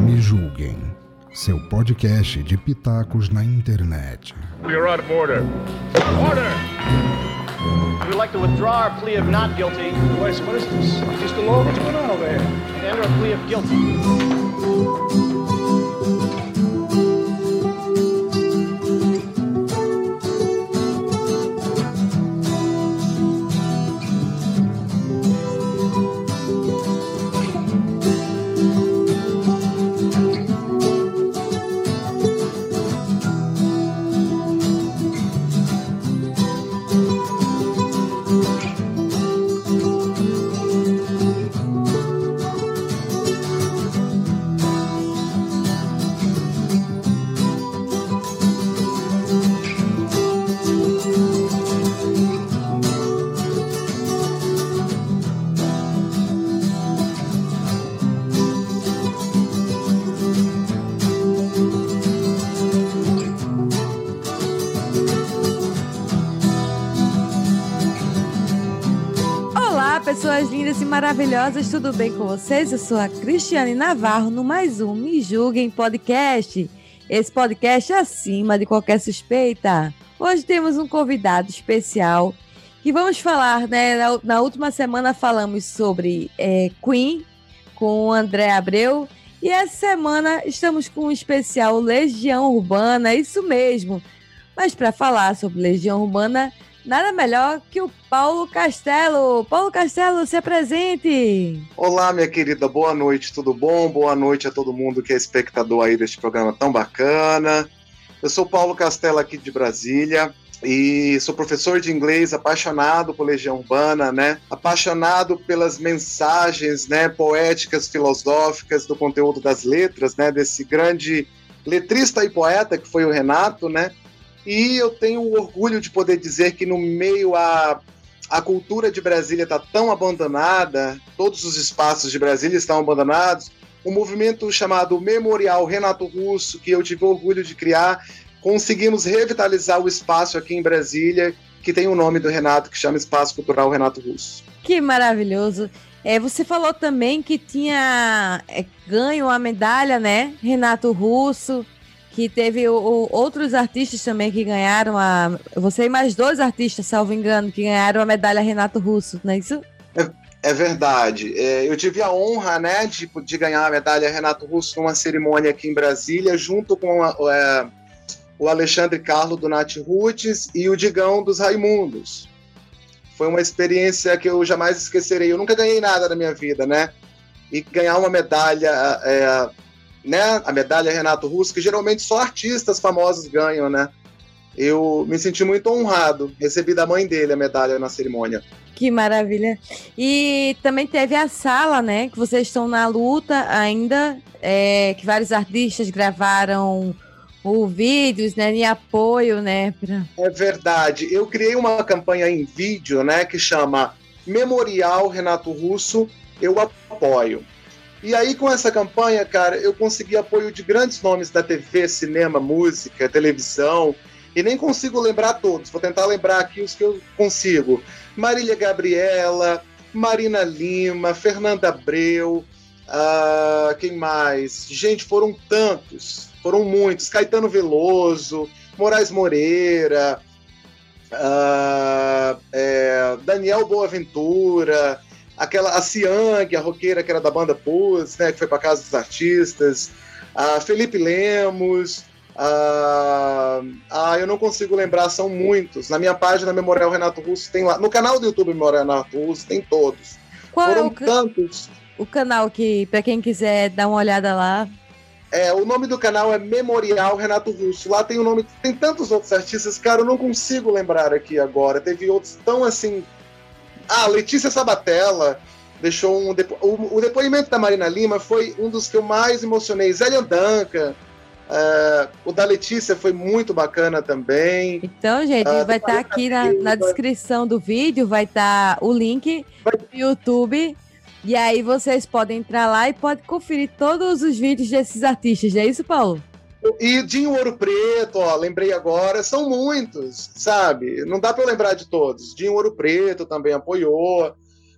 Me julguem. Seu podcast de pitacos na internet. You're out of order. Order! We'd like to withdraw our plea of not guilty Wait, what is this? Mr. Law, what's going on over here? and enter a plea of guilty. Maravilhosas, tudo bem com vocês? Eu sou a Cristiane Navarro no mais um Me Julguem Podcast. Esse podcast é acima de qualquer suspeita. Hoje temos um convidado especial que vamos falar, né? Na, na última semana falamos sobre é, Queen com o André Abreu e essa semana estamos com um especial Legião Urbana, isso mesmo. Mas para falar sobre Legião Urbana, Nada melhor que o Paulo Castelo. Paulo Castelo, se apresente. Olá, minha querida, boa noite, tudo bom? Boa noite a todo mundo que é espectador aí deste programa tão bacana. Eu sou Paulo Castelo aqui de Brasília e sou professor de inglês, apaixonado por Legião Urbana, né? Apaixonado pelas mensagens, né, poéticas, filosóficas do conteúdo das letras, né, desse grande letrista e poeta que foi o Renato, né? E eu tenho orgulho de poder dizer que no meio a a cultura de Brasília está tão abandonada, todos os espaços de Brasília estão abandonados. Um movimento chamado Memorial Renato Russo, que eu tive orgulho de criar, conseguimos revitalizar o espaço aqui em Brasília, que tem o nome do Renato, que chama Espaço Cultural Renato Russo. Que maravilhoso. É, você falou também que tinha é, ganho a medalha, né? Renato Russo, que teve o, o- outros artistas também que ganharam a. Você e mais dois artistas, salvo engano, que ganharam a medalha Renato Russo, não é isso? É verdade. É, eu tive a honra né, de, de ganhar a medalha Renato Russo numa cerimônia aqui em Brasília, junto com a- é, o Alexandre Carlo do Nat Roots e o Digão dos Raimundos. Foi uma experiência que eu jamais esquecerei. Eu nunca ganhei nada na minha vida, né? E ganhar uma medalha, é, né? A medalha Renato Russo, que geralmente só artistas famosos ganham, né? Eu me senti muito honrado. Recebi da mãe dele a medalha na cerimônia. Que maravilha. E também teve a sala, né? Que vocês estão na luta ainda, é, que vários artistas gravaram o vídeos, né? Em apoio, né? pra- É verdade. Eu criei uma campanha em vídeo, né, que chama Memorial Renato Russo, eu apoio. E aí, com essa campanha, cara, eu consegui apoio de grandes nomes da TV, cinema, música, televisão, e nem consigo lembrar todos. Vou tentar lembrar aqui os que eu consigo. Marília Gabriela, Marina Lima, Fernanda Abreu, ah, quem mais? Gente, foram tantos, foram muitos. Caetano Veloso, Moraes Moreira, ah, é, Daniel Boaventura, aquela a Ciang, a roqueira que era da banda Pus, né, que foi para casa dos artistas, a Felipe Lemos, ah, ah, eu não consigo lembrar, são muitos. Na minha página Memorial Renato Russo tem lá, no canal do YouTube Memorial Renato Russo tem todos. Qual é Foram o, ca- tantos. o canal que, para quem quiser dar uma olhada lá? É, o nome do canal é Memorial Renato Russo. Lá tem o nome. Tem tantos outros artistas, cara, eu não consigo lembrar aqui agora. Teve outros tão assim. Ah, Letícia Sabatella deixou um. Depo... O, o depoimento da Marina Lima foi um dos que eu mais emocionei. Zélia Duncan. é, o da Letícia foi muito bacana também. Então, gente, Ah, vai estar tem aqui na, na descrição do vídeo, vai estar o link Vai- do YouTube. E aí vocês podem entrar lá e podem conferir todos os vídeos desses artistas, é isso, Paulo? E Dinho Ouro Preto, ó, lembrei agora, são muitos, sabe? Não dá para eu lembrar de todos. Dinho Ouro Preto também apoiou.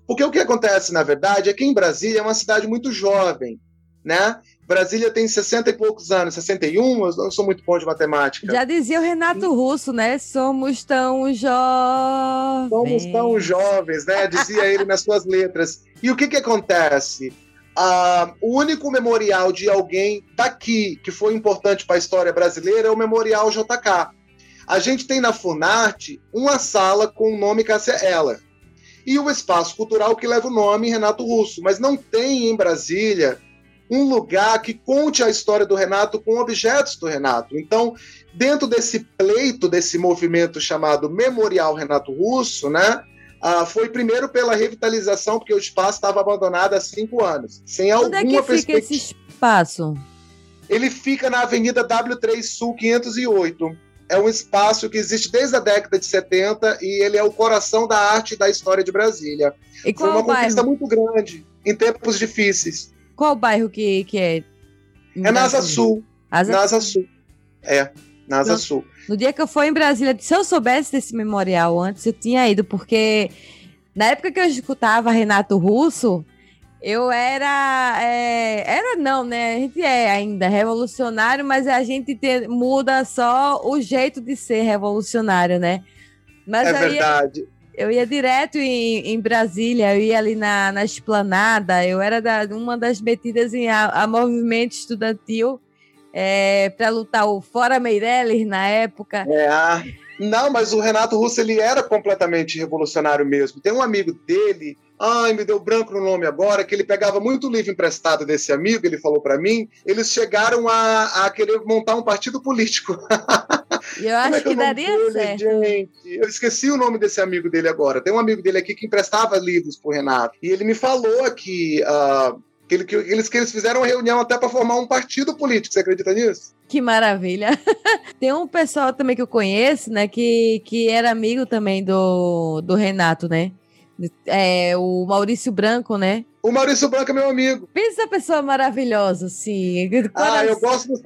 Porque o que acontece, na verdade, é que em Brasília é uma cidade muito jovem, né? Brasília tem 60 e poucos anos, 61, eu não sou muito bom de matemática. Já dizia o Renato Russo, né? Somos tão jovens. Somos tão jovens, né? Dizia ele nas suas letras. E o que que acontece? Ah, o único memorial de alguém daqui que foi importante para a história brasileira é o Memorial JK. A gente tem na Funarte uma sala com o nome Cássia Eller e o espaço cultural que leva o nome Renato Russo, mas não tem em Brasília um lugar que conte a história do Renato com objetos do Renato. Então, dentro desse pleito, desse movimento chamado Memorial Renato Russo, né? Ah, foi primeiro pela revitalização, porque o espaço estava abandonado há cinco anos. Sem Onde alguma é que fica esse espaço? Ele fica na Avenida W3 Sul 508. É um espaço que existe desde a década de 70 e ele é o coração da arte e da história de Brasília. E foi uma bairro? conquista muito grande em tempos difíceis. Qual bairro que, que é? É na Asa Sul. Asa... Na Asa Sul. É, na Asa No- Sul. No dia que eu fui em Brasília, se eu soubesse desse memorial antes, eu tinha ido, porque na época que eu escutava Renato Russo, eu era. é, era não, né? A gente é ainda revolucionário, mas a gente te- muda só o jeito de ser revolucionário, né? Mas É eu, ia, verdade. eu ia direto em, em Brasília, eu ia ali na, na esplanada, eu era da- uma das metidas em a, a movimento estudantil para lutar o Fora Meirelles na época. É, ah, não, mas o Renato Russo ele era completamente revolucionário mesmo. Tem um amigo dele, ai, me deu branco no nome agora, que ele pegava muito livro emprestado desse amigo, ele falou para mim, eles chegaram a, a querer montar um partido político. Eu Como acho é que é nome daria dele, certo. Gente, eu esqueci o nome desse amigo dele agora. Tem um amigo dele aqui que emprestava livros pro Renato. E ele me falou aqui ah, que, ele- que eles, que eles fizeram uma reunião até para formar um partido político. Você acredita nisso? Que maravilha. Tem um pessoal também que eu conheço, né, que, que era amigo também do, do Renato, né? É, o Maurício Branco, né? O Maurício Branco é meu amigo. Pensa pessoa maravilhosa, assim. Ah, eu gosto do,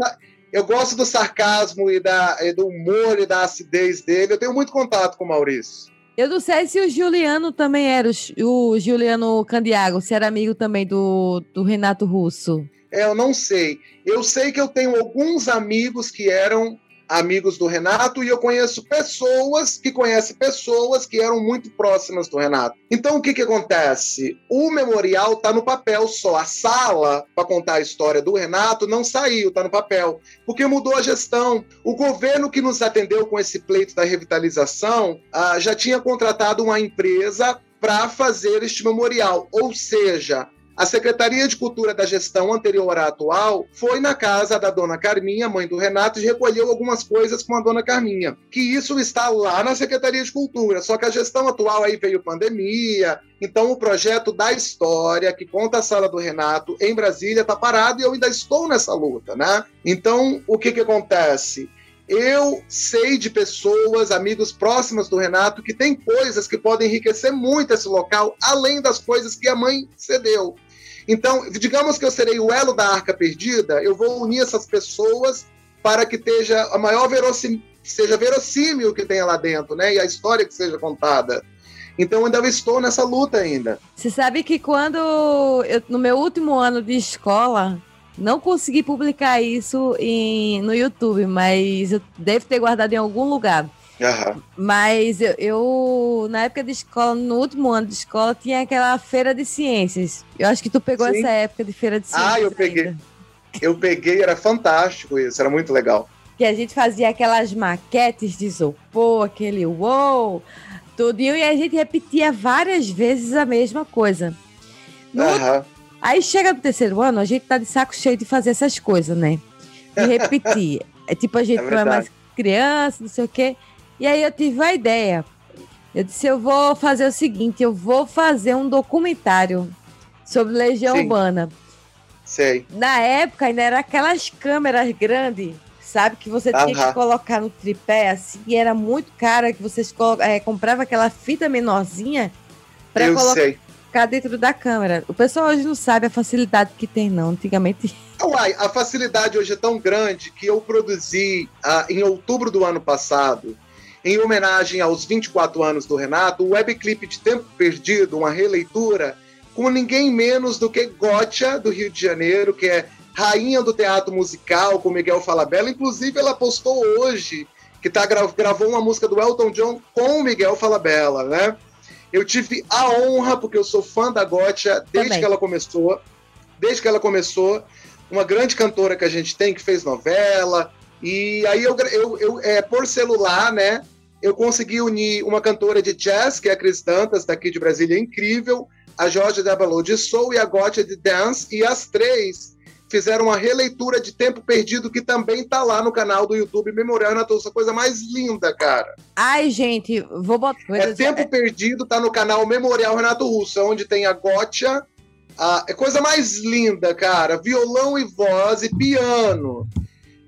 eu gosto do sarcasmo e, da, e do humor e da acidez dele. Eu tenho muito contato com o Maurício. Eu não sei se o Juliano também era, o, Ju- o Juliano Candiago, se era amigo também do, do Renato Russo. É, eu não sei. Eu sei que eu tenho alguns amigos que eram amigos do Renato e eu conheço pessoas que conhecem pessoas que eram muito próximas do Renato. Então o que que acontece? O memorial tá no papel só. A sala para contar a história do Renato não saiu, tá no papel, porque mudou a gestão. O governo que nos atendeu com esse pleito da revitalização ah, já tinha contratado uma empresa para fazer este memorial, ou seja, a Secretaria de Cultura da gestão anterior à atual foi na casa da dona Carminha, mãe do Renato, e recolheu algumas coisas com a dona Carminha. Que isso está lá na Secretaria de Cultura. Só que a gestão atual aí veio pandemia, então o projeto da história, que conta a sala do Renato em Brasília, está parado e eu ainda estou nessa luta, né? Então, o que, que acontece? Eu sei de pessoas, amigos próximos do Renato, que tem coisas que podem enriquecer muito esse local, além das coisas que a mãe cedeu. Então, digamos que eu serei o elo da arca perdida, eu vou unir essas pessoas para que esteja a maior verossímil, seja verossímil o que tenha lá dentro, né? E a história que seja contada. Então, ainda estou nessa luta ainda. Você sabe que quando eu, no meu último ano de escola, não consegui publicar isso em, no YouTube, mas eu devo ter guardado em algum lugar. Aham. Mas eu, eu, na época de escola, no último ano de escola, tinha aquela feira de ciências. Eu acho que tu pegou Sim. essa época de feira de ciências. Ah, eu peguei. ainda. Eu peguei, era fantástico isso, era muito legal. Que a gente fazia aquelas maquetes de isopor, aquele uou, tudinho, e a gente repetia várias vezes a mesma coisa. No Aham. Aí chega no terceiro ano, a gente tá de saco cheio de fazer essas coisas, né? De repetir. é tipo, a gente É não é mais criança, não sei o quê. E aí eu tive a ideia. Eu disse, eu vou fazer o seguinte, eu vou fazer um documentário sobre Legião Sim. Urbana. Sei. Na época ainda era aquelas câmeras grandes, sabe? Que você tinha Aham. que colocar no tripé, assim, e era muito cara, que colo- eh, comprava aquela fita menorzinha para colocar sei. dentro da câmera. O pessoal hoje não sabe a facilidade que tem, não. Antigamente. Uai, a facilidade hoje é tão grande que eu produzi ah, em outubro do ano passado, em homenagem aos 24 anos do Renato, o webclip de Tempo Perdido, uma releitura, com ninguém menos do que Gotcha, do Rio de Janeiro, que é rainha do teatro musical, com Miguel Falabella. Inclusive, ela postou hoje que tá, gravou uma música do Elton John com o Miguel Falabella, né? Eu tive a honra, porque eu sou fã da Gotcha desde Também. que ela começou. Desde que ela começou. Uma grande cantora que a gente tem, que fez novela. E aí eu, eu, eu é, por celular, né? Eu consegui unir uma cantora de jazz, que é a Cris Dantas, daqui de Brasília, incrível, a Jorge Dabalou de Soul e a Gotcha de Dance, e as três fizeram uma releitura de Tempo Perdido, que também tá lá no canal do YouTube Memorial Renato Russo, a coisa mais linda, cara. Ai, gente, vou botar. É Tempo Perdido, tá no canal Memorial Renato Russo, onde tem a Gotcha, a, é coisa mais linda, cara, violão e voz e piano.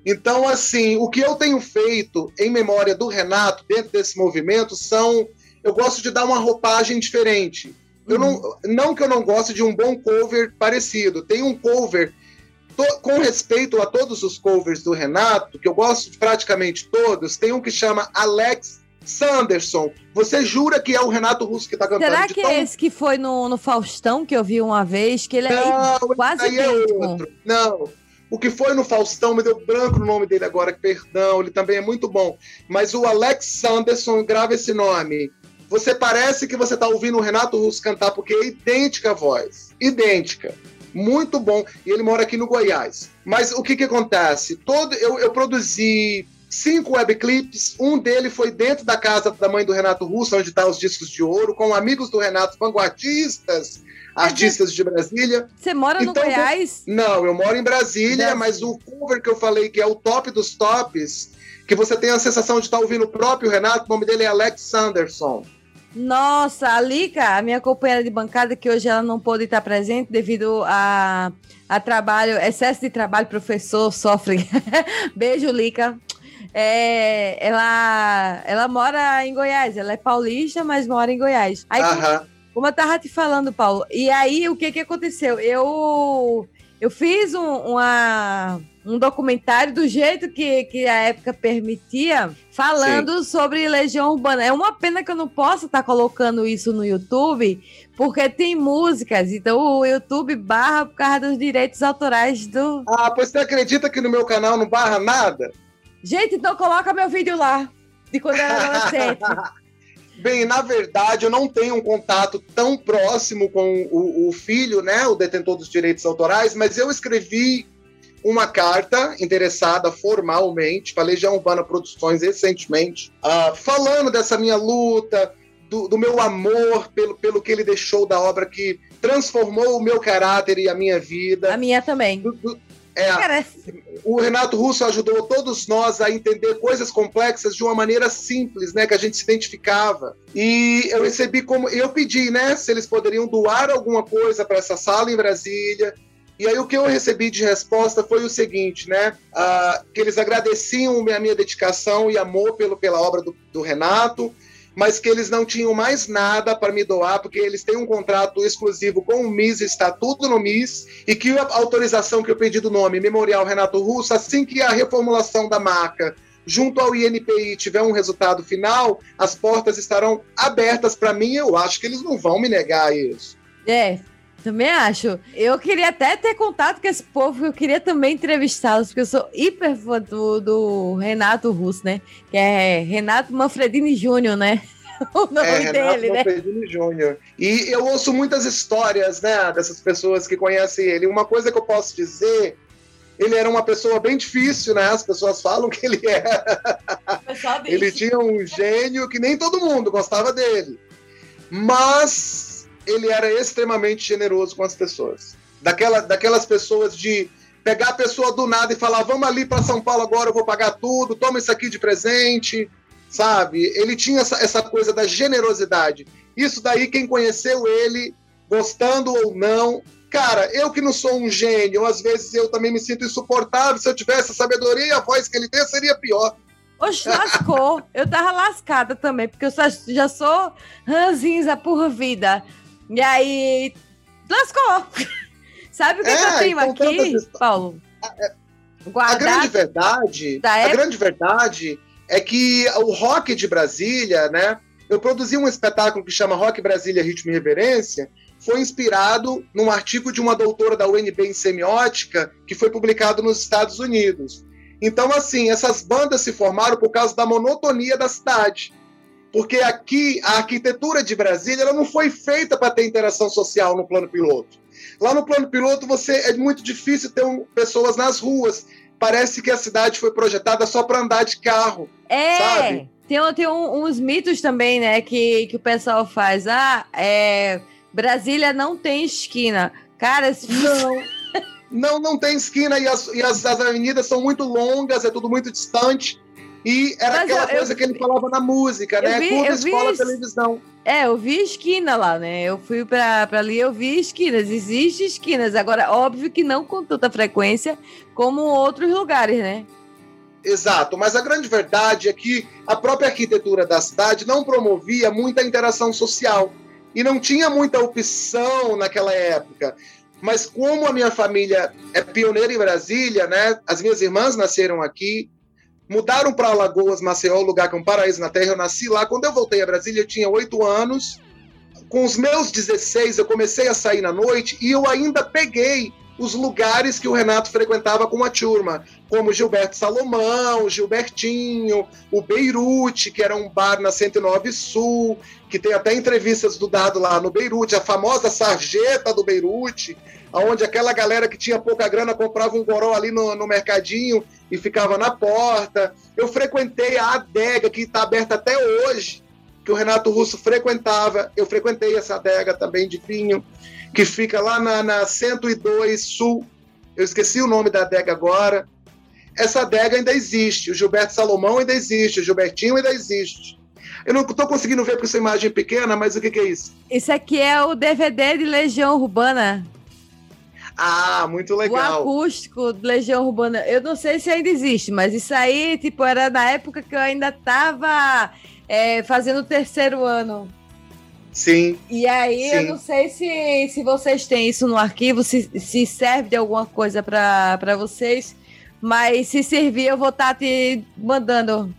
Então, assim, o que eu tenho feito em memória do Renato, dentro desse movimento, são. Eu gosto de dar uma roupagem diferente. Eu não, não que eu não goste de um bom cover parecido. Tem um cover, to- com respeito a todos os covers do Renato, que eu gosto de praticamente todos, tem um que chama Alex Sanderson. Você jura que é o Renato Russo que está cantando? Será que tão- é esse que foi no, no Faustão que eu vi uma vez? Que ele é Não, quase aí é outro. Não. O que foi no Faustão, me deu branco no nome dele agora, perdão, ele também é muito bom. Mas o Alex Sanderson, grava esse nome. Você parece que você está ouvindo o Renato Russo cantar, porque é idêntica a voz. Idêntica. Muito bom. E ele mora aqui no Goiás. Mas o que, que acontece? Todo, eu, eu produzi cinco webclips. Um dele foi dentro da casa da mãe do Renato Russo, onde está os discos de ouro, com amigos do Renato, vanguardistas, artistas de Brasília. Você mora no Então, Goiás? Não, eu moro em Brasília, Brasília. mas o cover que eu falei que é o top dos tops, que você tem a sensação de estar ouvindo o próprio Renato, o nome dele é Alex Sanderson. Nossa, a Lica, a minha companheira de bancada, que hoje ela não pôde estar presente devido a, a trabalho, excesso de trabalho, professor sofre. Beijo, Lica. É, ela, ela mora em Goiás, ela é paulista, mas mora em Goiás. Aí, Aham. Como eu tava te falando, Paulo, e aí o que que aconteceu? Eu eu fiz um, uma, um documentário do jeito que, que a época permitia, falando sobre Legião Urbana. É uma pena que eu não possa estar colocando isso no YouTube, porque tem músicas, então o YouTube barra por causa dos direitos autorais do. Ah, pois você acredita que no meu canal não barra nada? Gente, então coloca meu vídeo lá, de quando eu era adolescente. Bem, na verdade, eu não tenho um contato tão próximo com o, o filho, né, o detentor dos direitos autorais, mas eu escrevi uma carta interessada formalmente para a Legião Urbana Produções recentemente, ah, falando dessa minha luta, do, do meu amor pelo, pelo que ele deixou da obra que transformou o meu caráter e a minha vida. A minha também. Do- do- é, o Renato Russo ajudou todos nós a entender coisas complexas de uma maneira simples, né, que a gente se identificava. E eu recebi como eu pedi, né, se eles poderiam doar alguma coisa para essa sala em Brasília. E aí o que eu recebi de resposta foi o seguinte, né, ah, que eles agradeciam a minha dedicação e amor pelo, pela obra do, do Renato, mas que eles não tinham mais nada para me doar, porque eles têm um contrato exclusivo com o MIS, está tudo no MIS, e que a autorização que eu pedi do nome Memorial Renato Russo, assim que a reformulação da marca junto ao INPI tiver um resultado final, as portas estarão abertas para mim. Eu acho que eles não vão me negar isso. É, também acho. Eu queria até ter contato com esse povo, eu queria também entrevistá-los, porque eu sou hiper fã do, do Renato Russo, né? Que é Renato Manfredini Júnior, né? O nome é, Renato dele, né? Manfredini Júnior. E eu ouço muitas histórias, né, dessas pessoas que conhecem ele. Uma coisa que eu posso dizer, ele era uma pessoa bem difícil, né? As pessoas falam que ele era Ele tinha um gênio que nem todo mundo gostava dele. Mas ele era extremamente generoso com as pessoas. Daquela, daquelas pessoas de pegar a pessoa do nada e falar: vamos ali para São Paulo agora, eu vou pagar tudo, toma isso aqui de presente. Sabe? Ele tinha essa, essa coisa da generosidade. Isso daí, quem conheceu ele, gostando ou não. Cara, eu que não sou um gênio, às vezes eu também me sinto insuportável. Se eu tivesse a sabedoria e a voz que ele tem, seria pior. Oxe, lascou. Eu tava lascada também, porque eu já sou ranzinza por vida. E aí, lascou. Sabe o que, é, que eu tenho então, aqui, Paulo? A, a grande verdade, a época... grande verdade é que o rock de Brasília, né? Eu produzi um espetáculo que chama Rock Brasília Ritmo e Reverência, foi inspirado num artigo de uma doutora da UNB em semiótica que foi publicado nos Estados Unidos. Então, assim, essas bandas se formaram por causa da monotonia da cidade. Porque aqui, a arquitetura de Brasília ela não foi feita para ter interação social no plano piloto. Lá no plano piloto, você é muito difícil ter um, pessoas nas ruas. Parece que a cidade foi projetada só para andar de carro. É. Sabe? Tem, tem um, uns mitos também, né, que, que o pessoal faz. Ah, é, Brasília não tem esquina. Cara, se... não. não, não tem esquina e, as, e as, as avenidas são muito longas, é tudo muito distante. E era Mas aquela eu, coisa eu, que ele falava na música, né? Vi, escola, vi, televisão. É, eu vi esquina lá, né? Eu fui pra, pra ali, eu vi esquinas. Existem esquinas. Agora, óbvio que não com tanta frequência como outros lugares, né? Exato, mas a grande verdade é que a própria arquitetura da cidade não promovia muita interação social e não tinha muita opção naquela época. Mas como a minha família é pioneira em Brasília, né? As minhas irmãs nasceram aqui, mudaram para Alagoas, Maceió, lugar que é um paraíso na terra. Eu nasci lá. Quando eu voltei a Brasília, eu tinha oito anos. Com os meus 16, eu comecei a sair na noite e eu ainda peguei os lugares que o Renato frequentava com a turma, como Gilberto Salomão, Gilbertinho, o Beirute, que era um bar na 109 Sul, que tem até entrevistas do Dado lá no Beirute, a famosa sarjeta do Beirute, onde aquela galera que tinha pouca grana comprava um goró ali no, no mercadinho e ficava na porta. Eu frequentei a adega, que está aberta até hoje, que o Renato Russo frequentava. Eu frequentei essa adega também de vinho, que fica lá na, na 102 Sul. Eu esqueci o nome da adega agora. Essa adega ainda existe. O Gilberto Salomão ainda existe. O Gilbertinho ainda existe. Eu não estou conseguindo ver com essa imagem pequena, mas o que, que é isso? Isso aqui é o DVD de Legião Urbana. Ah, muito legal. O acústico do Legião Urbana. Eu não sei se ainda existe, mas isso aí, tipo, era na época que eu ainda tava é, fazendo o terceiro ano. Sim. E aí, sim. eu não sei se, se vocês têm isso no arquivo, se, se serve de alguma coisa para vocês, mas se servir, eu vou estar tá te mandando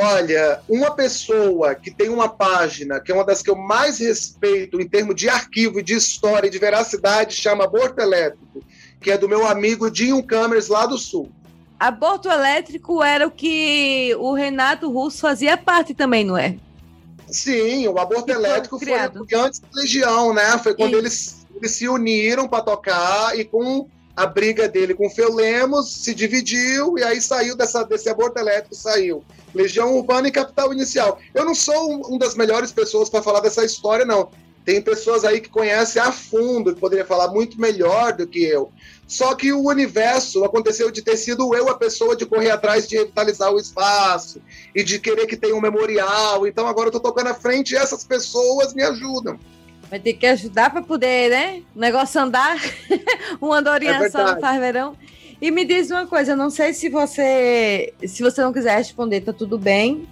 Olha, uma pessoa que tem uma página, que é uma das que eu mais respeito em termos de arquivo, de história e de veracidade, chama Aborto Elétrico, que é do meu amigo Dinho Câmeras, lá do Sul. Aborto Elétrico era o que o Renato Russo fazia parte também, não é? Sim, o Aborto Elétrico foi, foi antes da Legião, né? Foi quando eles, eles se uniram para tocar e com a briga dele com o Feu Lemos se dividiu e aí saiu dessa, desse aborto elétrico, saiu. Legião Urbana e Capital Inicial. Eu não sou um, um das melhores pessoas para falar dessa história, não. Tem pessoas aí que conhecem a fundo, que poderiam falar muito melhor do que eu. Só que o universo aconteceu de ter sido eu a pessoa de correr atrás de revitalizar o espaço e de querer que tenha um memorial. Então agora eu estou tocando à frente e essas pessoas me ajudam. Vai ter que ajudar para poder, né? O negócio andar. um andorinha é só no faz verão. E me diz uma coisa, eu não sei se você, se você não quiser responder, tá tudo bem.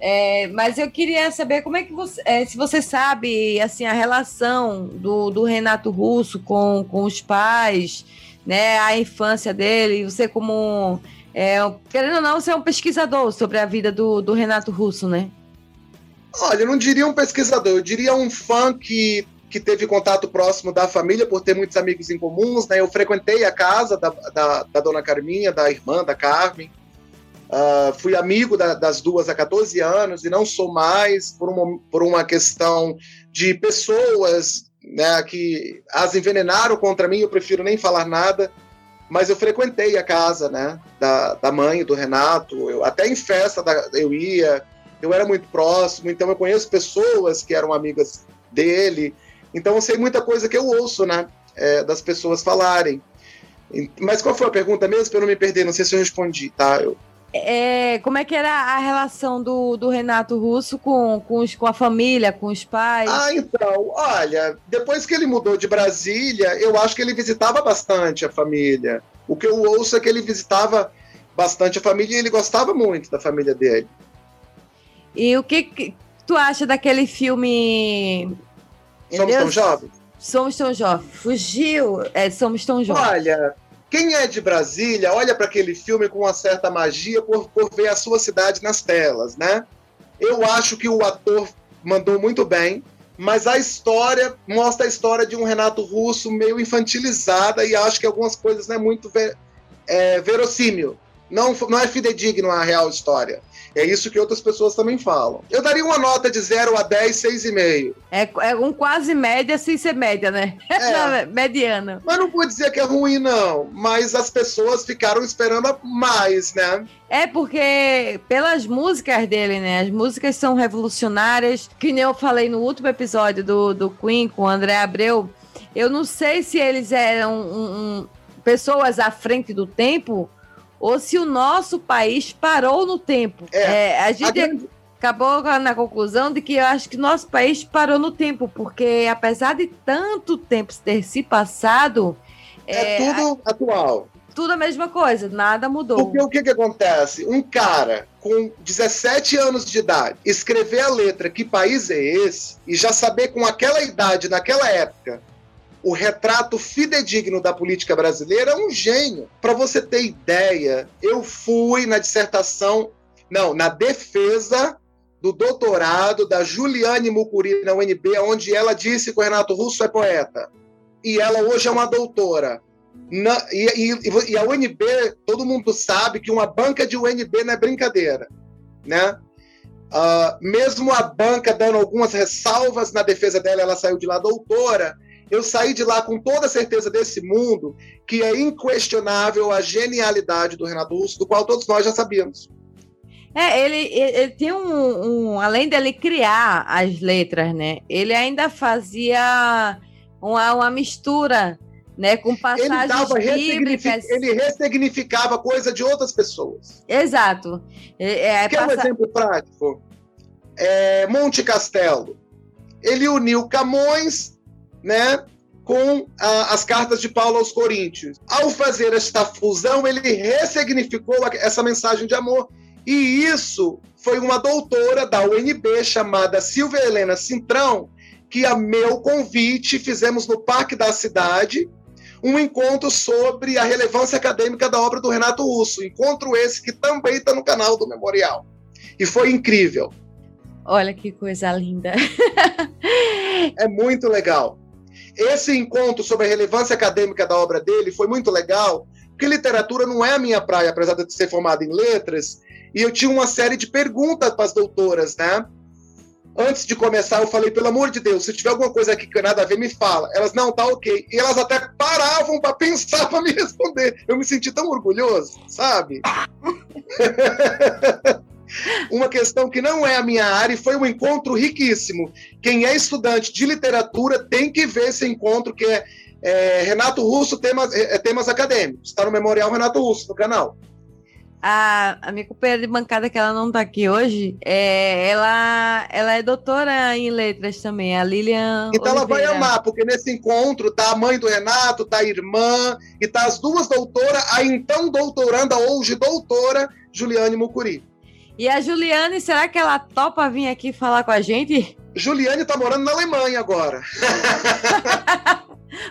É, mas eu queria saber como é que você, é, se você sabe, assim, a relação do, do Renato Russo com, com os pais, né, a infância dele, você como, é, querendo ou não, você é um pesquisador sobre a vida do, do Renato Russo, né? Olha, eu não diria um pesquisador, eu diria um fã que que teve contato próximo da família por ter muitos amigos em comuns, né? Eu frequentei a casa da, da, da dona Carminha, da irmã da Carmen. Uh, fui amigo da, das duas há 14 anos e não sou mais por uma, por uma questão de pessoas né, que as envenenaram contra mim. Eu prefiro nem falar nada, mas eu frequentei a casa né, da, da mãe do Renato. Eu, até em festa da, eu ia, eu era muito próximo, então eu conheço pessoas que eram amigas dele. Então eu sei muita coisa que eu ouço, né? É, das pessoas falarem. Mas qual foi a pergunta mesmo? Para eu não me perder, não sei se eu respondi, tá? Eu... É, como é que era a relação do, do Renato Russo com, com, os, com a família, com os pais? Ah, então, olha, depois que ele mudou de Brasília, eu acho que ele visitava bastante a família. O que eu ouço é que ele visitava bastante a família e ele gostava muito da família dele. E o que, que tu acha daquele filme Somos tão jovens? Somos tão jovens. Fugiu. É, somos tão jovens. Olha, quem é de Brasília olha para aquele filme com uma certa magia por, por ver a sua cidade nas telas, né? Eu acho que o ator mandou muito bem, mas a história mostra a história de um Renato Russo meio infantilizada e acho que algumas coisas não é muito ver, é, verossímil. Não, não é fidedigno a real história. É isso que outras pessoas também falam. Eu daria uma nota de 0 a 10, 6,5. É, é um quase média sem ser média, né? É. Mediana. Mas não vou dizer que é ruim, não. Mas as pessoas ficaram esperando mais, né? É porque pelas músicas dele, né? As músicas são revolucionárias. Que nem eu falei no último episódio do, do Queen com o André Abreu. Eu não sei se eles eram um, um, pessoas à frente do tempo ou se o nosso país parou no tempo. É, é a gente a acabou na conclusão de que eu acho que nosso país parou no tempo, porque apesar de tanto tempo ter se passado. É, é tudo a... atual. Tudo a mesma coisa, nada mudou. Porque o que, que acontece? Um cara com 17 anos de idade escrever a letra Que País é Esse? e já saber com aquela idade, naquela época, o retrato fidedigno da política brasileira é um gênio. Para você ter ideia, eu fui na dissertação, não, na defesa do doutorado da Juliane Mucuri na UNB, onde ela disse que o Renato Russo é poeta. E ela hoje é uma doutora. Na, e, e, e, a UNB, todo mundo sabe que uma banca de UNB não é brincadeira, né? Uh, mesmo a banca dando algumas ressalvas na defesa dela, ela saiu de lá doutora eu saí de lá com toda a certeza desse mundo que é inquestionável a genialidade do Renato Russo, do qual todos nós já sabíamos. É, ele, ele tem um, um, Além dele criar as letras, né? Ele ainda fazia uma, uma mistura, né? Com passagens ele bíblicas. Ele ressignificava coisa de outras pessoas. Exato. É, é, Quer passa... um exemplo prático? É, Monte Castelo. Ele uniu Camões né, com a, as cartas de Paulo aos Coríntios. Ao fazer esta fusão, ele ressignificou essa mensagem de amor. E isso foi uma doutora da UNB chamada Silvia Helena Cintrão, que a meu convite fizemos no Parque da Cidade um encontro sobre a relevância acadêmica da obra do Renato Russo. Encontro esse que também está no canal do Memorial. E foi incrível. Olha que coisa linda. é muito legal. Esse encontro sobre a relevância acadêmica da obra dele foi muito legal, porque literatura não é a minha praia, apesar de ser formado em letras, e eu tinha uma série de perguntas para as doutoras, né? Antes de começar, eu falei, pelo amor de Deus, se tiver alguma coisa aqui que nada a ver, me fala. Elas, não, tá ok. E elas até paravam para pensar para me responder. Eu me senti tão orgulhoso, sabe? uma questão que não é a minha área e foi um encontro riquíssimo. Quem é estudante de literatura tem que ver esse encontro que é, é Renato Russo, temas, é, é temas acadêmicos. Está no Memorial Renato Russo, no canal. A, a, minha companheira de bancada, que ela não está aqui hoje, é, ela, ela é doutora em letras também, a Lilian. Então Oliveira. ela vai amar, porque nesse encontro tá a mãe do Renato, tá a irmã, e tá as duas doutoras, a então doutoranda, hoje doutora, Juliane Mucuri. E a Juliane, será que ela topa vir aqui falar com a gente? Juliane tá morando na Alemanha agora.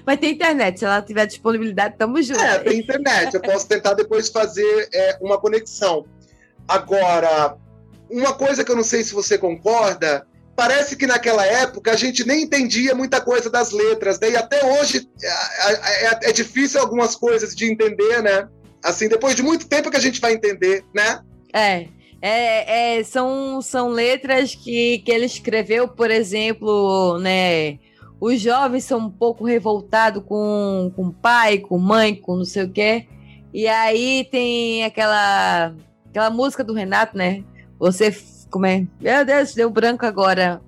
Mas tem internet, se ela tiver disponibilidade, tamo junto. É, tem internet. Eu posso tentar depois fazer é, uma conexão. Agora, uma coisa que eu não sei se você concorda, parece que naquela época a gente nem entendia muita coisa das letras, né? E até hoje é, é, é difícil algumas coisas de entender, né? Assim, depois de muito tempo que a gente vai entender, né? É. É, é, são, são letras que, que ele escreveu, por exemplo, né? Os jovens são um pouco revoltados com, com pai, com mãe, com não sei o quê. E aí tem aquela, aquela música do Renato, né? Você, como é? Meu Deus, deu branco agora.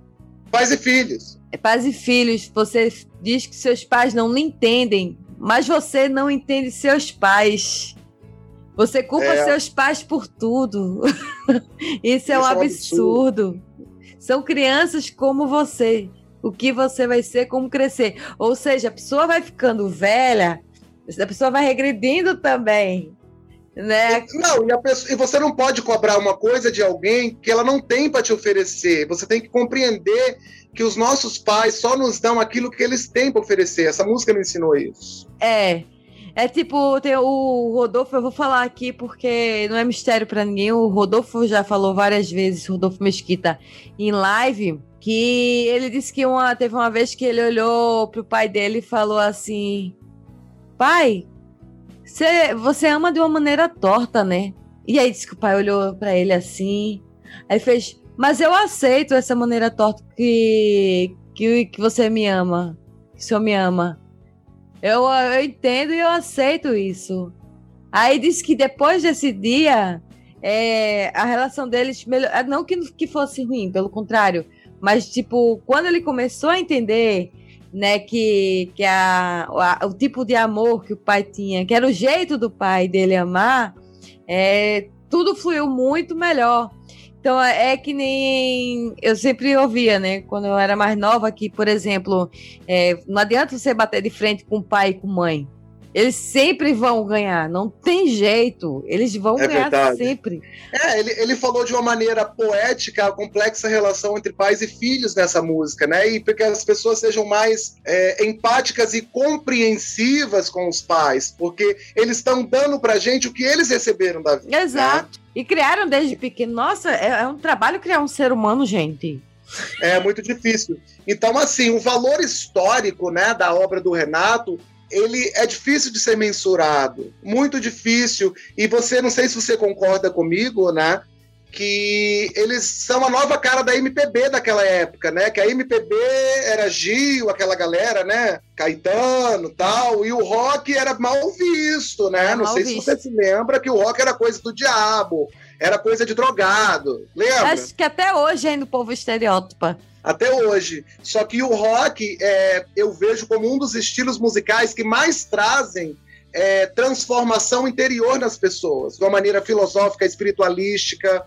Pais e filhos. É pais e filhos. Você diz que seus pais não lhe entendem, mas você não entende seus pais. Você culpa é. seus pais por tudo. Isso é um, é um absurdo. absurdo. São crianças como você. O que você vai ser, como crescer. Ou seja, a pessoa vai ficando velha, a pessoa vai regredindo também. né? Não, e, pessoa, e, você não pode cobrar uma coisa de alguém que ela não tem para te oferecer. Você tem que compreender que os nossos pais só nos dão aquilo que eles têm para oferecer. Essa música me ensinou isso. É. É tipo, tem o Rodolfo, eu vou falar aqui porque não é mistério para ninguém. O Rodolfo já falou várias vezes, Rodolfo Mesquita, em live, que ele disse que uma, teve uma vez que ele olhou pro pai dele e falou assim: Pai, você, você ama de uma maneira torta, né? E aí disse que o pai olhou para ele assim, aí fez: Mas eu aceito essa maneira torta que, que, que você me ama, que o senhor me ama. Eu, eu entendo e eu aceito isso. Aí disse que depois desse dia, é, a relação deles melhor, ah, não que, que fosse ruim, pelo contrário, mas tipo, quando ele começou a entender, né, que, que a, a, o tipo de amor que o pai tinha, que era o jeito do pai dele amar, é, tudo fluiu muito melhor. Então é que nem eu sempre ouvia, né? Quando eu era mais nova, que, por exemplo, é, não adianta você bater de frente com pai e com mãe. Eles sempre vão ganhar, não tem jeito. Eles vão é ganhar verdade. sempre. É, ele, ele falou de uma maneira poética a complexa relação entre pais e filhos nessa música, né? E porque as pessoas sejam mais é, empáticas e compreensivas com os pais, porque eles estão dando pra gente o que eles receberam da vida. Né? Exato. Né? E criaram desde pequeno. Nossa, é, é um trabalho criar um ser humano, gente. É muito difícil. Então, assim, o valor histórico né, da obra do Renato ele é difícil de ser mensurado, muito difícil. E você, não sei se você concorda comigo, né? Que eles são a nova cara da MPB daquela época, né? Que a MPB era Gil, aquela galera, né? Caetano tal, e o rock era mal visto, né? não sei visto. se você se lembra que o rock era coisa do diabo, era coisa de drogado. Lembra? Acho que até hoje ainda o povo estereótipa até hoje. Só que o rock é, eu vejo como um dos estilos musicais que mais trazem é, transformação interior nas pessoas, de uma maneira filosófica, espiritualística,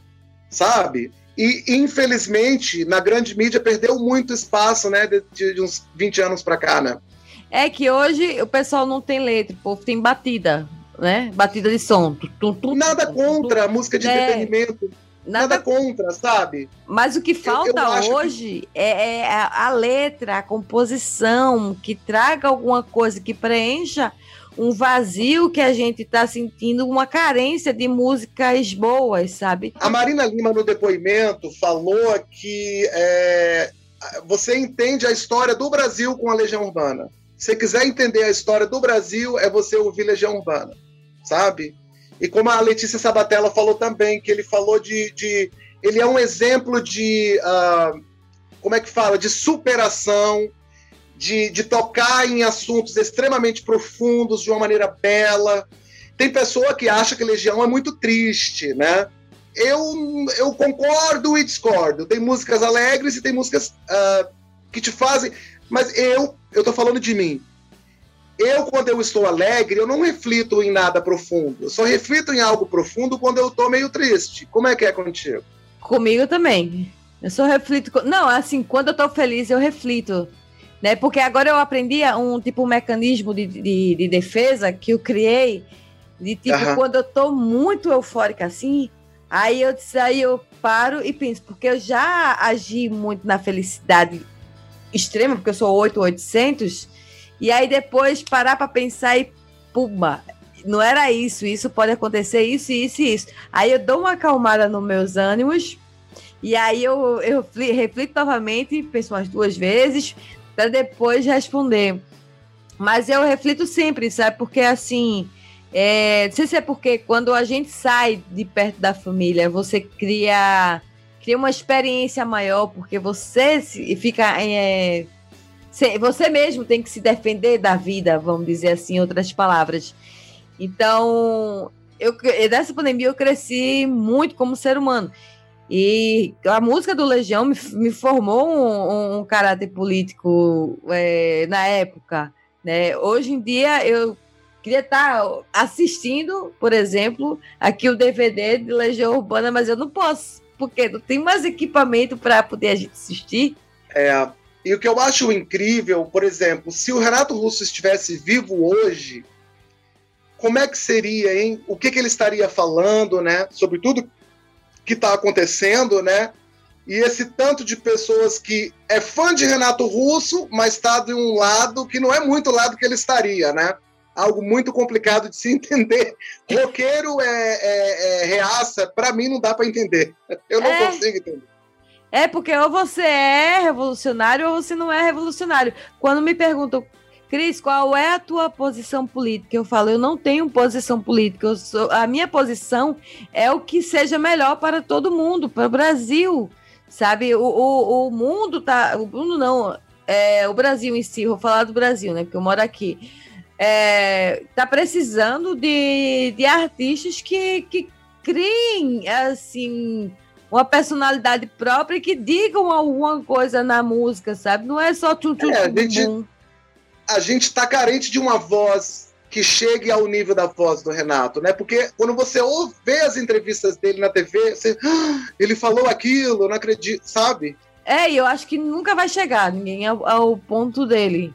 sabe? E, infelizmente, na grande mídia perdeu muito espaço, né, de, de uns 20 anos para cá, né? É que hoje o pessoal não tem letra, o povo tem batida, né? Batida de som. Nada contra a música de é. entretenimento. Nada, Nada contra, sabe? Mas o que falta eu, eu hoje que... é, é a letra, a composição, que traga alguma coisa que preencha um vazio que a gente está sentindo, uma carência de músicas boas, sabe? A Marina Lima, no depoimento, falou que é, você entende a história do Brasil com a Legião Urbana. Se você quiser entender a história do Brasil, é você ouvir Legião Urbana, sabe? E como a Letícia Sabatella falou também, que ele falou de. de ele é um exemplo de. Uh, como é que fala? De superação, de, de tocar em assuntos extremamente profundos de uma maneira bela. Tem pessoa que acha que Legião é muito triste, né? Eu, eu concordo e discordo. Tem músicas alegres e tem músicas uh, que te fazem. Mas eu, eu tô falando de mim. Eu, quando eu estou alegre, eu não reflito em nada profundo. Eu só reflito em algo profundo quando eu estou meio triste. Como é que é contigo? Comigo também. Eu só reflito. Não, assim, quando eu estou feliz, eu reflito. Né? Porque agora eu aprendi um tipo um mecanismo de, de, de defesa que eu criei. De tipo, uhum. quando eu estou muito eufórica assim, aí eu, aí eu paro e penso, porque eu já agi muito na felicidade extrema, porque eu sou 8800 e aí depois parar para pensar e puma, não era isso, isso pode acontecer, isso, isso e isso. Aí eu dou uma acalmada nos meus ânimos, e aí eu, eu reflito novamente, penso umas duas vezes, para depois responder. Mas eu reflito sempre, sabe? Porque assim, é, não sei se é porque quando a gente sai de perto da família, você cria, cria uma experiência maior, porque você fica. É, você mesmo tem que se defender da vida, vamos dizer assim, em outras palavras. Então, eu, nessa pandemia eu cresci muito como ser humano. E a música do Legião me, me formou um, um, caráter político é, na época. Né? Hoje em dia eu queria estar assistindo, por exemplo, aqui o DVD de Legião Urbana, mas eu não posso, porque não tem mais equipamento para poder a gente assistir. É, e o que eu acho incrível, por exemplo, se o Renato Russo estivesse vivo hoje, como é que seria, hein? O que, que ele estaria falando, né? Sobre tudo que está acontecendo, né? E esse tanto de pessoas que é fã de Renato Russo, mas está de um lado que não é muito o lado que ele estaria, né? Algo muito complicado de se entender. Roqueiro é, é, é reaça, para mim não dá para entender. Eu não é. consigo entender. É porque ou você é revolucionário ou você não é revolucionário. Quando me perguntam Cris, qual é a tua posição política? Eu falo, eu não tenho posição política. Sou, a minha posição é o que seja melhor para todo mundo, para o Brasil. Sabe, o, o, o mundo tá. O mundo não. É, o Brasil em si, vou falar do Brasil, né? Porque eu moro aqui. É, tá precisando de, de artistas que, que criem assim uma personalidade própria e que digam alguma coisa na música, sabe? Não é só tchum tchum, é, a gente, a gente está carente de uma voz que chegue ao nível da voz do Renato, né? Porque quando você ouve as entrevistas dele na TV, você, ah, ele falou aquilo, não acredito, sabe? É, e eu acho que nunca vai chegar ninguém ao, ao ponto dele.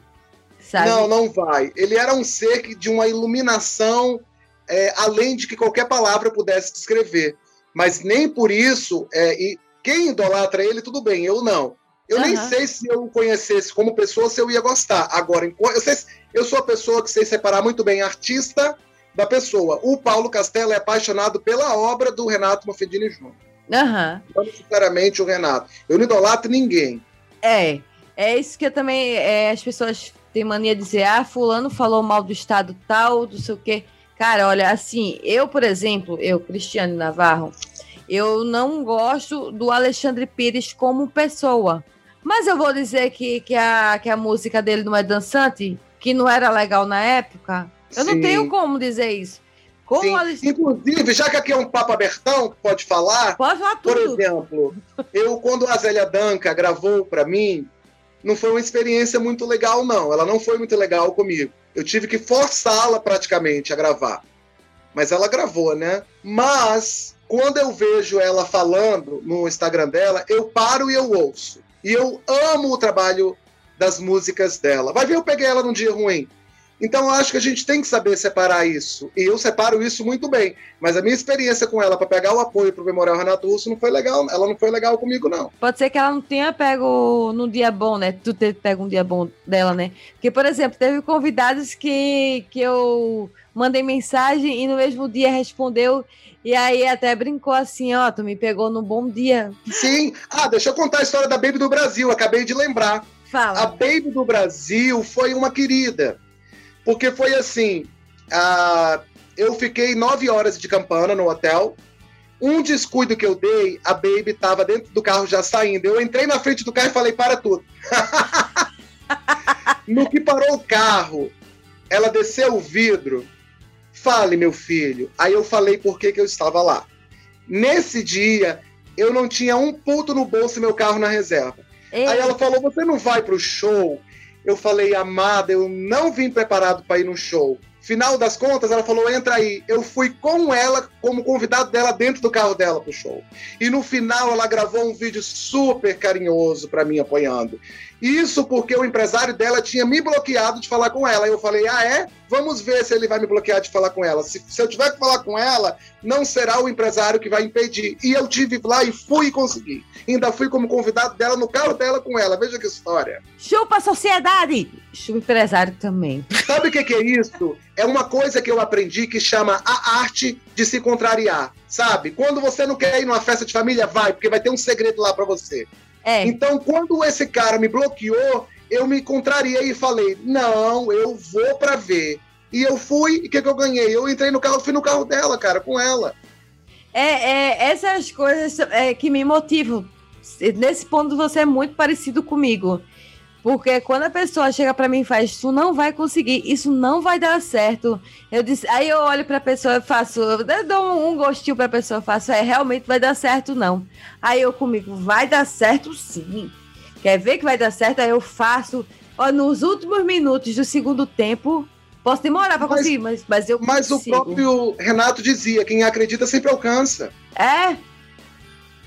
Sabe? Não, não vai. Ele era um ser de uma iluminação é, além de que qualquer palavra pudesse descrever. Mas nem por isso, é, e quem idolatra ele, tudo bem, eu não. Eu uhum. nem sei se eu o conhecesse como pessoa, se eu ia gostar. Agora, eu, sei, eu sou a pessoa que sei separar muito bem artista da pessoa. O Paulo Castelo é apaixonado pela obra do Renato Mofedini Júnior. Uhum. Não necessariamente o Renato. Eu não idolatro ninguém. É, é isso que eu também. É, as pessoas têm mania de dizer, ah, fulano falou mal do Estado tal, do sei o quê. Cara, olha, assim, eu, por exemplo, eu, Cristiane Navarro, eu não gosto do Alexandre Pires como pessoa. Mas eu vou dizer que, que, a, que a música dele não é dançante, que não era legal na época. Eu Sim. não tenho como dizer isso. Como Inclusive, já que aqui é um papo abertão, pode falar? Pode falar tudo. Por exemplo, eu, quando a Zélia Danca gravou para mim, não foi uma experiência muito legal, não. Ela não foi muito legal comigo. Eu tive que forçá-la praticamente a gravar. Mas ela gravou, né? Mas, quando eu vejo ela falando no Instagram dela, eu paro e eu ouço. E eu amo o trabalho das músicas dela. Vai ver, eu peguei ela num dia ruim. Então eu acho que a gente tem que saber separar isso. E eu separo isso muito bem. Mas a minha experiência com ela para pegar o apoio pro Memorial Renato Russo não foi legal. Ela não foi legal comigo, não. Pode ser que ela não tenha pego num dia bom, né? Tu ter pego um dia bom dela, né? Porque, por exemplo, teve convidados que, que eu mandei mensagem e no mesmo dia respondeu. E aí até brincou assim, ó, tu me pegou no bom dia. Sim. Ah, deixa eu contar a história da Baby do Brasil, acabei de lembrar. Fala. A Baby do Brasil foi uma querida. Porque foi assim, a... eu fiquei nove horas de campana no hotel. Um descuido que eu dei, a Baby estava dentro do carro já saindo. Eu entrei na frente do carro e falei, para tudo. no que parou o carro, ela desceu o vidro, Fale, meu filho. Aí eu falei por que, que eu estava lá. Nesse dia, eu não tinha um puto no bolso e meu carro na reserva. Ei. Aí ela falou: Você não vai pro show? Eu falei, amada, eu não vim preparado para ir no show. Final das contas, ela falou: entra aí. Eu fui com ela, como convidado dela, dentro do carro dela pro show. E no final, ela gravou um vídeo super carinhoso para mim, apoiando. Isso porque o empresário dela tinha me bloqueado de falar com ela. Eu falei: ah, é? Vamos ver se ele vai me bloquear de falar com ela. Se, se eu tiver que falar com ela, não será o empresário que vai impedir. E eu tive lá e fui e consegui. Ainda fui como convidado dela no carro dela com ela. Veja que história. Chupa a sociedade! Chupa empresário também. Sabe o que, que é isso? É uma coisa que eu aprendi que chama a arte de se contrariar. Sabe? Quando você não quer ir numa festa de família, vai, porque vai ter um segredo lá para você. É. Então, quando esse cara me bloqueou, eu me contrariei e falei: não, eu vou para ver. E eu fui, e o que, que eu ganhei? Eu entrei no carro, fui no carro dela, cara, com ela. É, é essas coisas é, que me motivam. Nesse ponto, você é muito parecido comigo. Porque quando a pessoa chega para mim e faz, isso não vai conseguir, isso não vai dar certo. Eu disse, aí eu olho para a pessoa e faço, eu dou um gostinho para a pessoa, faço, é realmente vai dar certo não. Aí eu comigo, vai dar certo sim. Quer ver que vai dar certo? Aí eu faço, ó, nos últimos minutos do segundo tempo, posso demorar para conseguir, mas, mas eu Mas consigo. o próprio Renato dizia, quem acredita sempre alcança. É?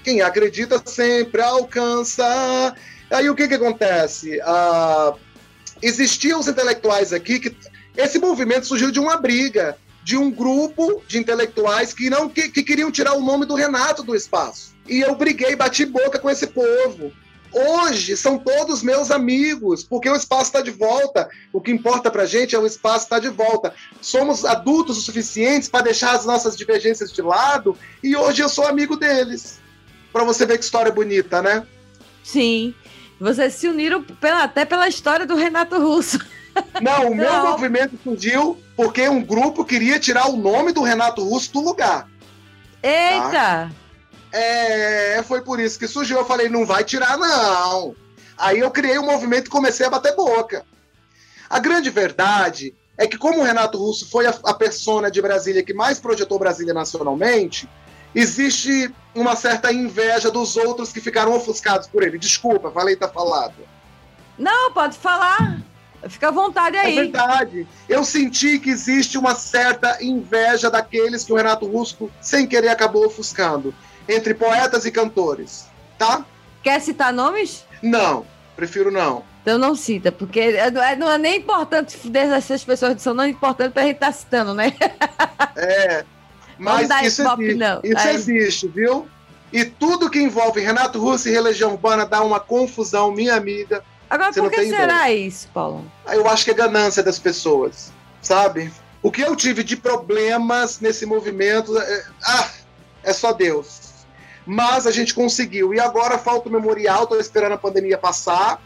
Quem acredita sempre alcança. Aí o que que acontece? Ah, existiam os intelectuais aqui que esse movimento surgiu de uma briga de um grupo de intelectuais que não que, que queriam tirar o nome do Renato do espaço. E eu briguei, bati boca com esse povo. Hoje são todos meus amigos, porque o espaço está de volta. O que importa para gente é o espaço estar tá de volta. Somos adultos o suficientes para deixar as nossas divergências de lado e hoje eu sou amigo deles. Para você ver que história bonita, né? Sim. Vocês se uniram pela, até pela história do Renato Russo. Não, o meu Não. movimento surgiu porque um grupo queria tirar o nome do Renato Russo do lugar. Eita! Tá? É, foi por isso que surgiu. Eu falei, não vai tirar, não. Aí eu criei um movimento e comecei a bater boca. A grande verdade é que, como o Renato Russo foi a, a persona de Brasília que mais projetou Brasília nacionalmente, existe uma certa inveja dos outros que ficaram ofuscados por ele. Desculpa, falei, tá falado. Não, pode falar. Fica à vontade aí. É verdade. Eu senti que existe uma certa inveja daqueles que o Renato Russo, sem querer, acabou ofuscando entre poetas e cantores, tá? Quer citar nomes? Não, prefiro não. Então não cita, porque é, não é, não é nem importante dessas pessoas são não importantes pra gente estar tá citando, né? É. Mas isso, existe, não. isso existe, viu? E tudo que envolve Renato Russo e religião urbana dá uma confusão, minha amiga. Agora, por que será ideia. isso, Paulo? Eu acho que é ganância das pessoas, sabe? O que eu tive de problemas nesse movimento, é, ah, é só Deus mas a gente conseguiu. E agora falta o memorial, estou esperando a pandemia passar,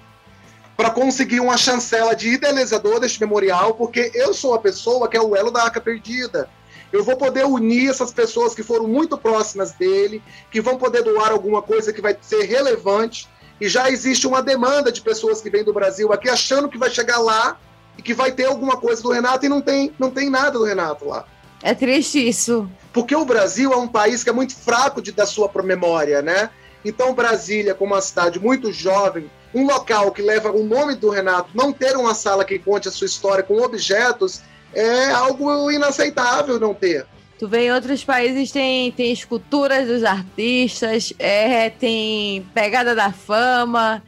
para conseguir uma chancela de idealizador deste memorial, porque eu sou a pessoa que é o elo da arca perdida. Eu vou poder unir essas pessoas que foram muito próximas dele, que vão poder doar alguma coisa que vai ser relevante. E já existe uma demanda de pessoas que vêm do Brasil aqui achando que vai chegar lá e que vai ter alguma coisa do Renato e não tem, não tem nada do Renato lá. É triste isso. Porque o Brasil é um país que é muito fraco de, da sua memória, né? Então, Brasília, como uma cidade muito jovem, um local que leva o nome do Renato, não ter uma sala que conte a sua história com objetos, é algo inaceitável não ter. Tu vê em outros países tem, tem esculturas dos artistas, é, tem pegada da fama,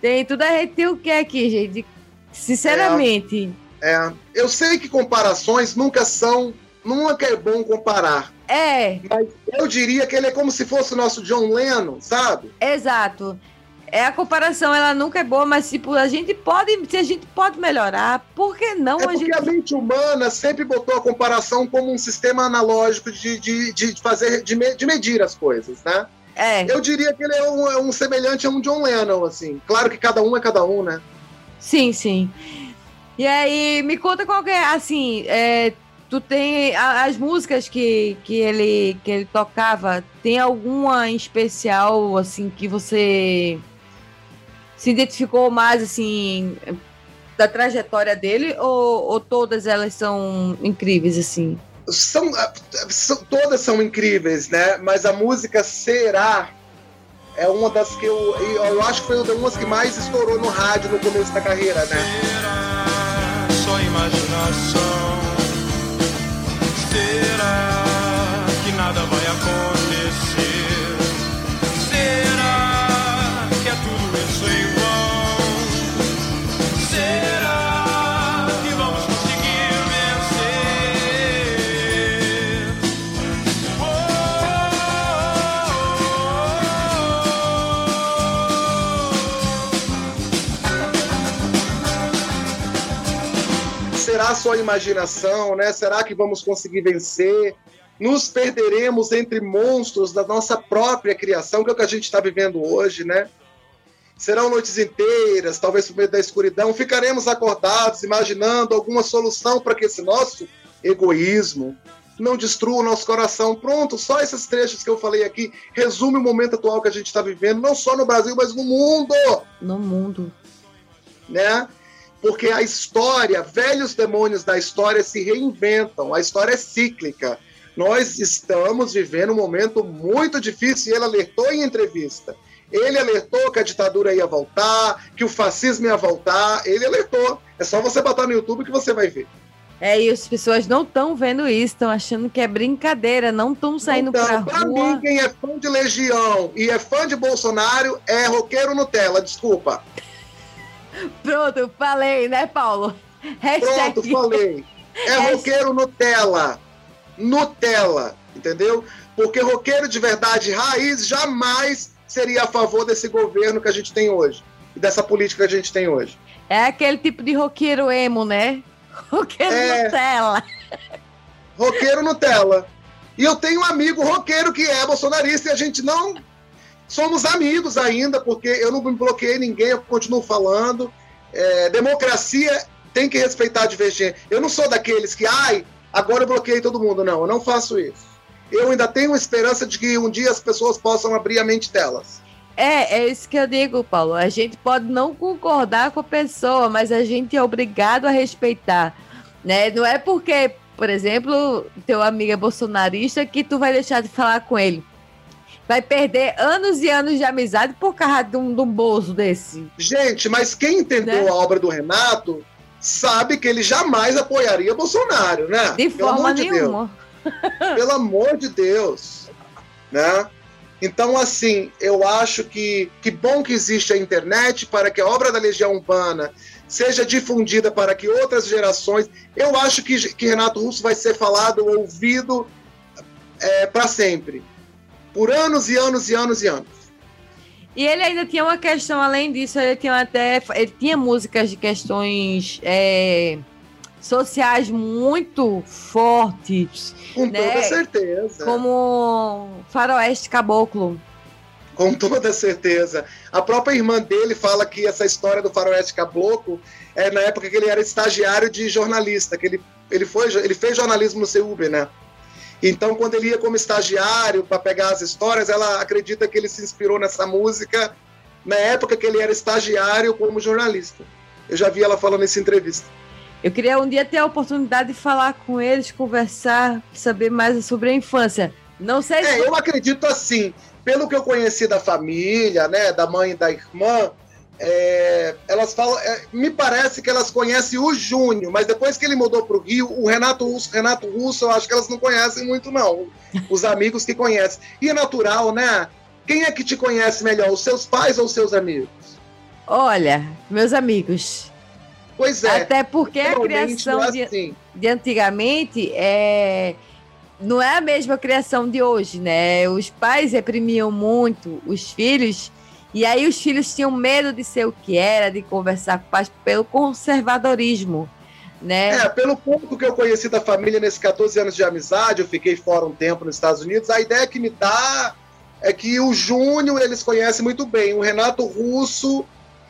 tem tudo. A gente tem o que aqui, gente? Sinceramente. É, é. Eu sei que comparações nunca são nunca é bom comparar. É. Mas eu diria que ele é como se fosse o nosso John Lennon, sabe? Exato. É a comparação, ela nunca é boa, mas tipo, a gente pode, se a gente pode melhorar, por que não é a porque gente... a mente humana sempre botou a comparação como um sistema analógico de, de, de fazer, de, de medir as coisas, né? É. Eu diria que ele é um, é um semelhante a um John Lennon, assim. Claro que cada um é cada um, né? Sim, sim. E aí, me conta qual é, assim, é, tu tem as músicas que, que, ele, que ele tocava, tem alguma em especial, assim, que você se identificou mais, assim, da trajetória dele, ou, ou todas elas são incríveis, assim? São, são, todas são incríveis, né? Mas a música Será é uma das que eu, eu acho que foi uma das que mais estourou no rádio no começo da carreira, né? Será só imaginação Será que nada vai acontecer? Será só imaginação, né? Será que vamos conseguir vencer? Nos perderemos entre monstros da nossa própria criação, que é o que a gente está vivendo hoje, né? Serão noites inteiras, talvez por meio da escuridão, ficaremos acordados, imaginando alguma solução para que esse nosso egoísmo não destrua o nosso coração. Pronto, só esses trechos que eu falei aqui resume o momento atual que a gente está vivendo, não só no Brasil, mas no mundo. No mundo. Né? Porque a história, velhos demônios da história se reinventam, a história é cíclica. Nós estamos vivendo um momento muito difícil e ele alertou em entrevista. Ele alertou que a ditadura ia voltar, que o fascismo ia voltar. Ele alertou. É só você botar no YouTube que você vai ver. É, e as pessoas não estão vendo isso, estão achando que é brincadeira, não estão saindo então, pra, pra rua. Pra mim, quem é fã de Legião e é fã de Bolsonaro é roqueiro Nutella, desculpa. Pronto, falei, né, Paulo? Hashtag... Pronto, falei. É roqueiro Nutella. Nutella, entendeu? Porque roqueiro de verdade raiz jamais seria a favor desse governo que a gente tem hoje e dessa política que a gente tem hoje. É aquele tipo de roqueiro emo, né? Roqueiro é... Nutella. Roqueiro Nutella. E eu tenho um amigo roqueiro que é bolsonarista e a gente não somos amigos ainda, porque eu não bloqueei ninguém, eu continuo falando. É, democracia tem que respeitar a divergência. Eu não sou daqueles que, ai, agora eu bloqueei todo mundo. Não, eu não faço isso. Eu ainda tenho esperança de que um dia as pessoas possam abrir a mente delas. É, é isso que eu digo, Paulo. A gente pode não concordar com a pessoa, mas a gente é obrigado a respeitar. Né? Não é porque, por exemplo, teu amigo é bolsonarista que tu vai deixar de falar com ele. Vai perder anos e anos de amizade por causa de um, de um bozo desse. Gente, mas quem entendeu né? a obra do Renato sabe que ele jamais apoiaria Bolsonaro, né? De Pelo forma nenhuma. De Pelo amor de Deus. Né? Então, assim, eu acho que que bom que existe a internet para que a obra da Legião Urbana seja difundida para que outras gerações. Eu acho que, que Renato Russo vai ser falado, ouvido é, para sempre. Por anos e anos e anos e anos. E ele ainda tinha uma questão, além disso, ele tinha até. Ele tinha músicas de questões é, sociais muito fortes. Com né? toda certeza. Como Faroeste Caboclo. Com toda certeza. A própria irmã dele fala que essa história do Faroeste Caboclo é na época que ele era estagiário de jornalista, que ele, ele, foi, ele fez jornalismo no CUB, né? Então, quando ele ia como estagiário para pegar as histórias, ela acredita que ele se inspirou nessa música na época que ele era estagiário como jornalista. Eu já vi ela falando nessa entrevista. Eu queria um dia ter a oportunidade de falar com eles, conversar, saber mais sobre a infância. Não sei se... É, eu acredito assim, pelo que eu conheci da família, né, da mãe e da irmã, é, elas falam, é, me parece que elas conhecem o Júnior, mas depois que ele mudou para o Rio, o Renato Russo, Renato Russo, eu acho que elas não conhecem muito, não. Os amigos que conhecem. E é natural, né? Quem é que te conhece melhor, os seus pais ou os seus amigos? Olha, meus amigos. Pois é. Até porque a criação é assim. de, de antigamente é não é a mesma criação de hoje, né? Os pais reprimiam muito os filhos e aí os filhos tinham medo de ser o que era, de conversar com o pai pelo conservadorismo. Né? É, pelo pouco que eu conheci da família nesses 14 anos de amizade, eu fiquei fora um tempo nos Estados Unidos, a ideia que me dá é que o Júnior eles conhecem muito bem, o Renato Russo,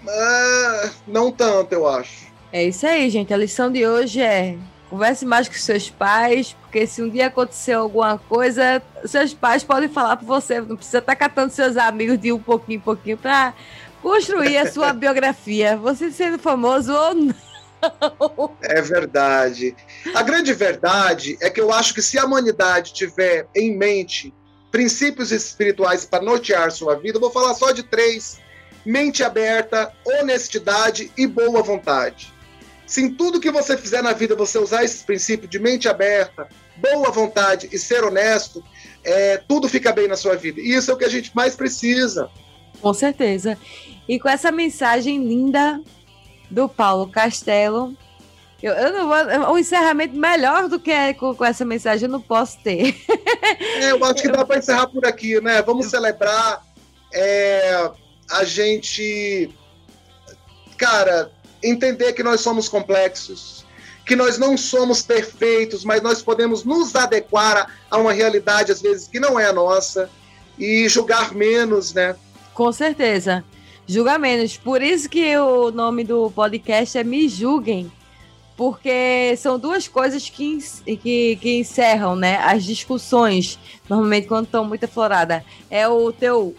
ah, não tanto, eu acho. É isso aí, gente. A lição de hoje é Converse mais com seus pais, porque se um dia acontecer alguma coisa, seus pais podem falar para você. Não precisa estar tá catando seus amigos de um pouquinho em pouquinho para construir a sua biografia. Você sendo famoso ou não. É verdade. A grande verdade é que eu acho que se a humanidade tiver em mente princípios espirituais para nortear sua vida, eu vou falar só de três: mente aberta, honestidade e boa vontade. Se em tudo que você fizer na vida você usar esse princípio de mente aberta, boa vontade e ser honesto, é, tudo fica bem na sua vida. E isso é o que a gente mais precisa. Com certeza. E com essa mensagem linda do Paulo Castelo, eu, eu não vou. Um encerramento melhor do que é com, com essa mensagem eu não posso ter. É, eu acho que dá para encerrar por aqui, né? Vamos celebrar. É, a gente. Cara, entender que nós somos complexos, que nós não somos perfeitos, mas nós podemos nos adequar a uma realidade, às vezes, que não é a nossa, e julgar menos, né? Com certeza. Julgar menos. Por isso que o nome do podcast é Me Julguem. Porque são duas coisas que, que, que encerram né, as discussões, normalmente quando estão muito afloradas. É o teu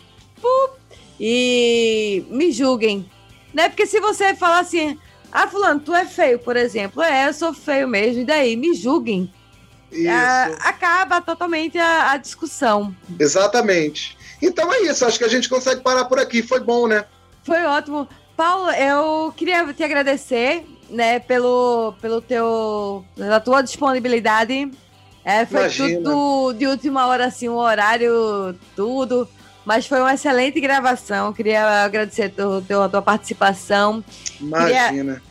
e me julguem, né? Porque se você falar assim, ah, fulano, tu é feio, por exemplo. É, eu sou feio mesmo, e daí? Me julguem. Ah, acaba totalmente a, a, discussão. Exatamente. Então é isso, acho que a gente consegue parar por aqui. Foi bom, né? Foi ótimo. Paulo, eu queria te agradecer, né, pelo, pelo teu, pela tua disponibilidade. É, foi Imagina. tudo de última hora, assim, o horário, tudo. Mas foi uma excelente gravação. Queria agradecer a tua, tua participação. Imagina. Queria,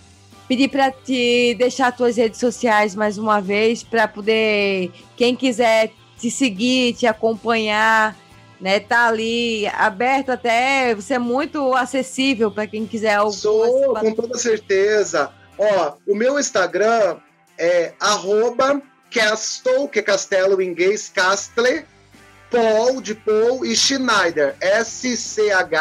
pedir para te deixar tuas redes sociais mais uma vez, para poder, quem quiser te seguir, te acompanhar, né? Tá ali aberto até, você é muito acessível para quem quiser. Sou, com toda certeza. Ó, o meu Instagram é arroba Castle, que é castelo em inglês, Castle, Paul, de Paul, e Schneider, S-C-H-N-E-I-D-E-R,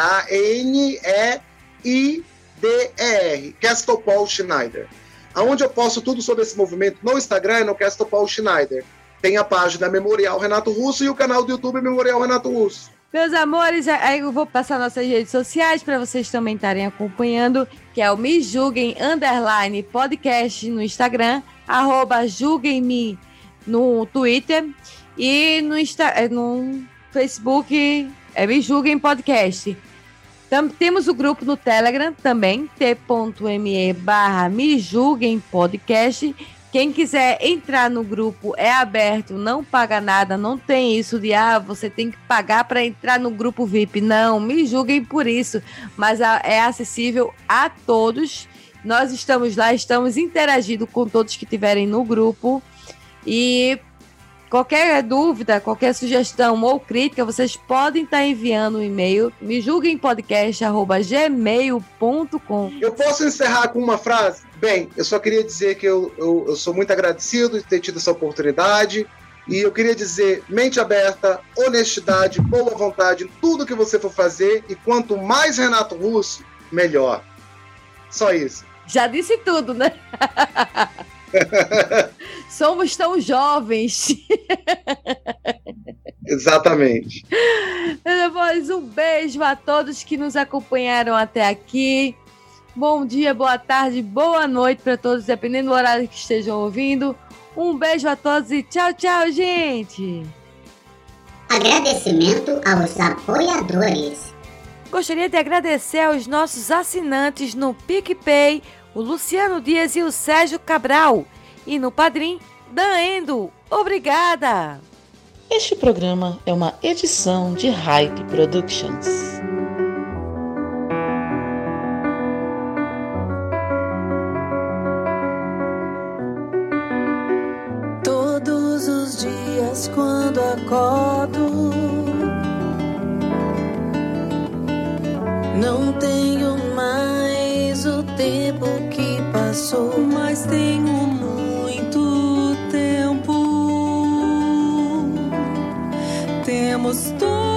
Castle Paul Schneider. Aonde eu posto tudo sobre esse movimento no Instagram é no Castle Paul Schneider. Tem a página Memorial Renato Russo e o canal do YouTube Memorial Renato Russo. Meus amores, aí eu vou passar nossas redes sociais para vocês também estarem acompanhando, que é o Me Julguem Underline Podcast no Instagram, arroba Julguem-me no Twitter e no, Insta, é, no Facebook é Me Julguem Podcast. Temos o grupo no Telegram também, t.me barra Me Julguem Podcast quem quiser entrar no grupo é aberto, não paga nada, não tem isso de ah, você tem que pagar para entrar no grupo VIP. Não, me julguem por isso, mas é acessível a todos. Nós estamos lá, estamos interagindo com todos que tiverem no grupo e qualquer dúvida, qualquer sugestão ou crítica, vocês podem estar enviando um e-mail, me julguem podcast@gmail.com. Eu posso encerrar com uma frase? Bem, eu só queria dizer que eu, eu, eu sou muito agradecido de ter tido essa oportunidade. E eu queria dizer, mente aberta, honestidade, boa vontade tudo que você for fazer. E quanto mais Renato Russo, melhor. Só isso. Já disse tudo, né? Somos tão jovens. Exatamente. Meus um beijo a todos que nos acompanharam até aqui. Bom dia, boa tarde, boa noite para todos, dependendo do horário que estejam ouvindo. Um beijo a todos e tchau, tchau, gente! Agradecimento aos apoiadores. Gostaria de agradecer aos nossos assinantes no PicPay, o Luciano Dias e o Sérgio Cabral. E no Padrim, Dan Endo. Obrigada! Este programa é uma edição de Hype Productions. quando acordo. Não tenho passou, mas tenho muito tempo. Temos todos